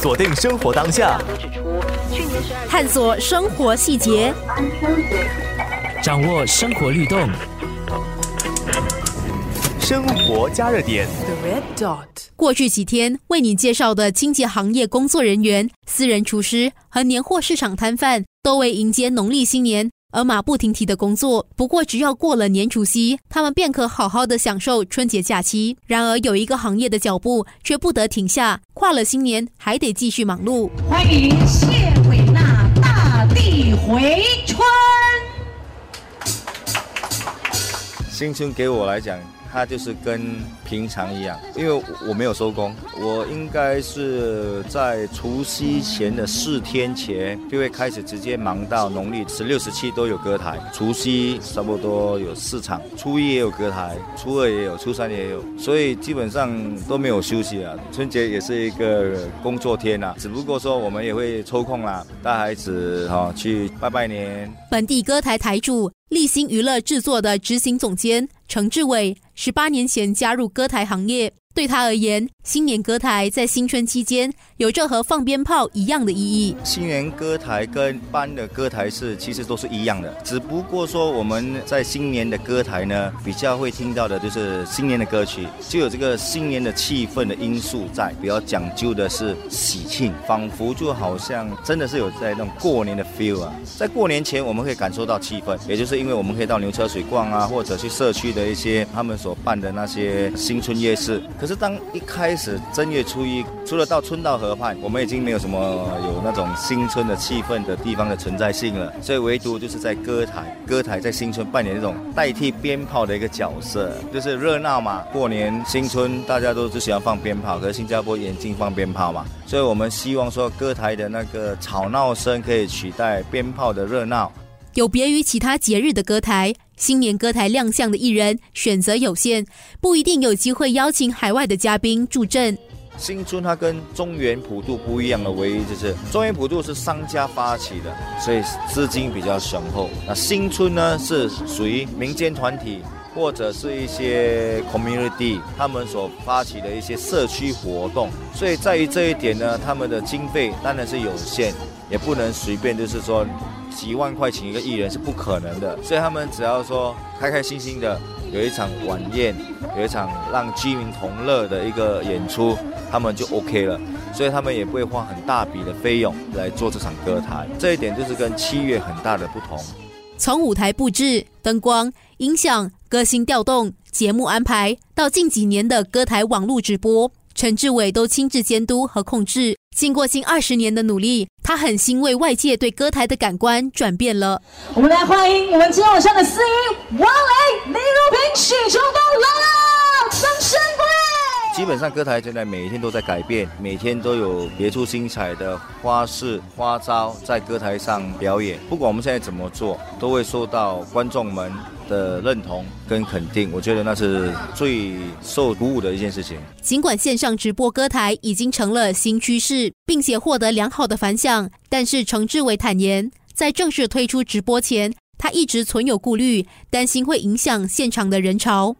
锁定生活当下，探索生活细节，掌握生活律动。生活加热点。过去几天为你介绍的清洁行业工作人员、私人厨师和年货市场摊贩，都为迎接农历新年而马不停蹄的工作。不过，只要过了年除夕，他们便可好好的享受春节假期。然而，有一个行业的脚步却不得停下，跨了新年还得继续忙碌。欢迎谢伟娜大地回新春给我来讲，它就是跟平常一样，因为我没有收工，我应该是在除夕前的四天前就会开始直接忙到农历十六、十七都有歌台，除夕差不多有四场，初一也有歌台，初二也有，初三也有，所以基本上都没有休息啊。春节也是一个工作天啊，只不过说我们也会抽空啦，带孩子哈去拜拜年。本地歌台台主立新娱乐制作的执行总监程志伟，十八年前加入歌台行业。对他而言，新年歌台在新春期间有着和放鞭炮一样的意义。新年歌台跟班的歌台是其实都是一样的，只不过说我们在新年的歌台呢，比较会听到的就是新年的歌曲，就有这个新年的气氛的因素在，比较讲究的是喜庆，仿佛就好像真的是有在那种过年的 feel 啊。在过年前，我们可以感受到气氛，也就是因为我们可以到牛车水逛啊，或者去社区的一些他们所办的那些新春夜市。可是当一开始正月初一，除了到春道河畔，我们已经没有什么有那种新春的气氛的地方的存在性了。所以唯独就是在歌台，歌台在新春扮演那种代替鞭炮的一个角色，就是热闹嘛。过年新春大家都是喜欢放鞭炮，可是新加坡严禁放鞭炮嘛，所以我们希望说歌台的那个吵闹声可以取代鞭炮的热闹。有别于其他节日的歌台，新年歌台亮相的艺人选择有限，不一定有机会邀请海外的嘉宾助阵。新春它跟中原普渡不一样的唯一就是中原普渡是商家发起的，所以资金比较雄厚。那新春呢是属于民间团体或者是一些 community 他们所发起的一些社区活动，所以在于这一点呢，他们的经费当然是有限，也不能随便就是说。几万块请一个艺人是不可能的，所以他们只要说开开心心的有一场晚宴，有一场让居民同乐的一个演出，他们就 OK 了。所以他们也不会花很大笔的费用来做这场歌台，这一点就是跟七月很大的不同。从舞台布置、灯光、音响、歌星调动、节目安排，到近几年的歌台网络直播，陈志伟都亲自监督和控制。经过近二十年的努力，他很欣慰外界对歌台的感官转变了。我们来欢迎我们今天晚上的司仪王雷、本上歌台现在每一天都在改变，每天都有别出心裁的花式花招在歌台上表演。不管我们现在怎么做，都会受到观众们。的认同跟肯定，我觉得那是最受鼓舞的一件事情。尽管线上直播歌台已经成了新趋势，并且获得良好的反响，但是程志伟坦言，在正式推出直播前，他一直存有顾虑，担心会影响现场的人潮。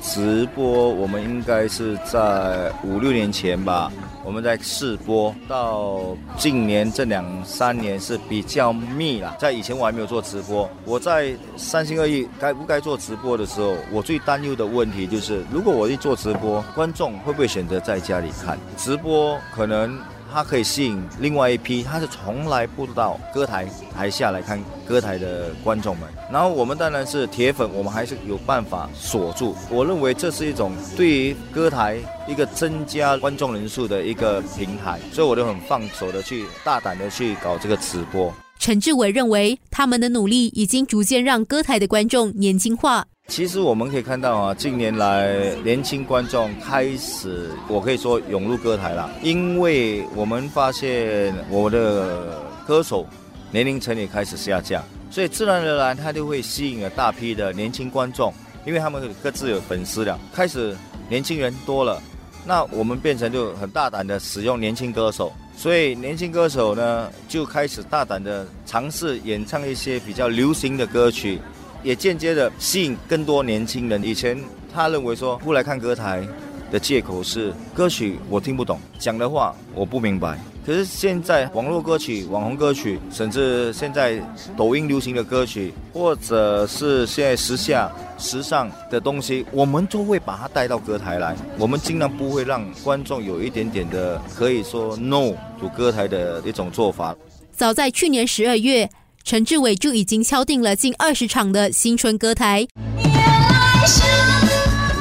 直播我们应该是在五六年前吧，我们在试播，到近年这两三年是比较密了。在以前我还没有做直播，我在三心二意该不该做直播的时候，我最担忧的问题就是，如果我一做直播，观众会不会选择在家里看直播？可能。它可以吸引另外一批，他是从来不知道歌台台下来看歌台的观众们。然后我们当然是铁粉，我们还是有办法锁住。我认为这是一种对于歌台一个增加观众人数的一个平台，所以我都很放手的去大胆的去搞这个直播。陈志伟认为，他们的努力已经逐渐让歌台的观众年轻化。其实我们可以看到啊，近年来年轻观众开始，我可以说涌入歌台了，因为我们发现我的歌手年龄层也开始下降，所以自然而然他就会吸引了大批的年轻观众，因为他们各自有粉丝了，开始年轻人多了，那我们变成就很大胆的使用年轻歌手，所以年轻歌手呢就开始大胆的尝试演唱一些比较流行的歌曲。也间接的吸引更多年轻人。以前他认为说不来看歌台的借口是歌曲我听不懂，讲的话我不明白。可是现在网络歌曲、网红歌曲，甚至现在抖音流行的歌曲，或者是现在时下时尚的东西，我们都会把它带到歌台来。我们尽量不会让观众有一点点的可以说 no 主歌台的一种做法。早在去年十二月，陈志伟就已经敲定了近二十场的新春歌台。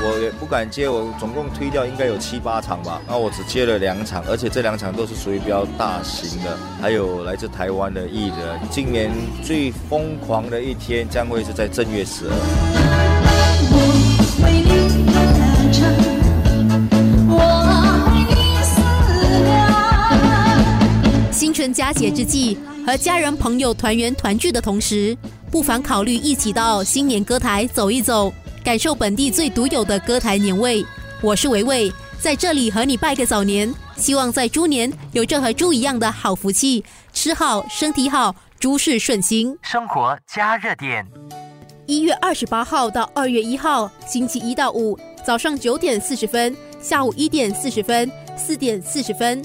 我也不敢接，我总共推掉应该有七八场吧。那我只接了两场，而且这两场都是属于比较大型的，还有来自台湾的艺人。今年最疯狂的一天将会是在正月十二。佳节之际，和家人朋友团圆团聚的同时，不妨考虑一起到新年歌台走一走。感受本地最独有的歌台年味。我是维维，在这里和你拜个早年，希望在猪年有着和猪一样的好福气，吃好身体好，诸事顺心。生活加热点。一月二十八号到二月一号，星期一到五早上九点四十分，下午一点四十分，四点四十分。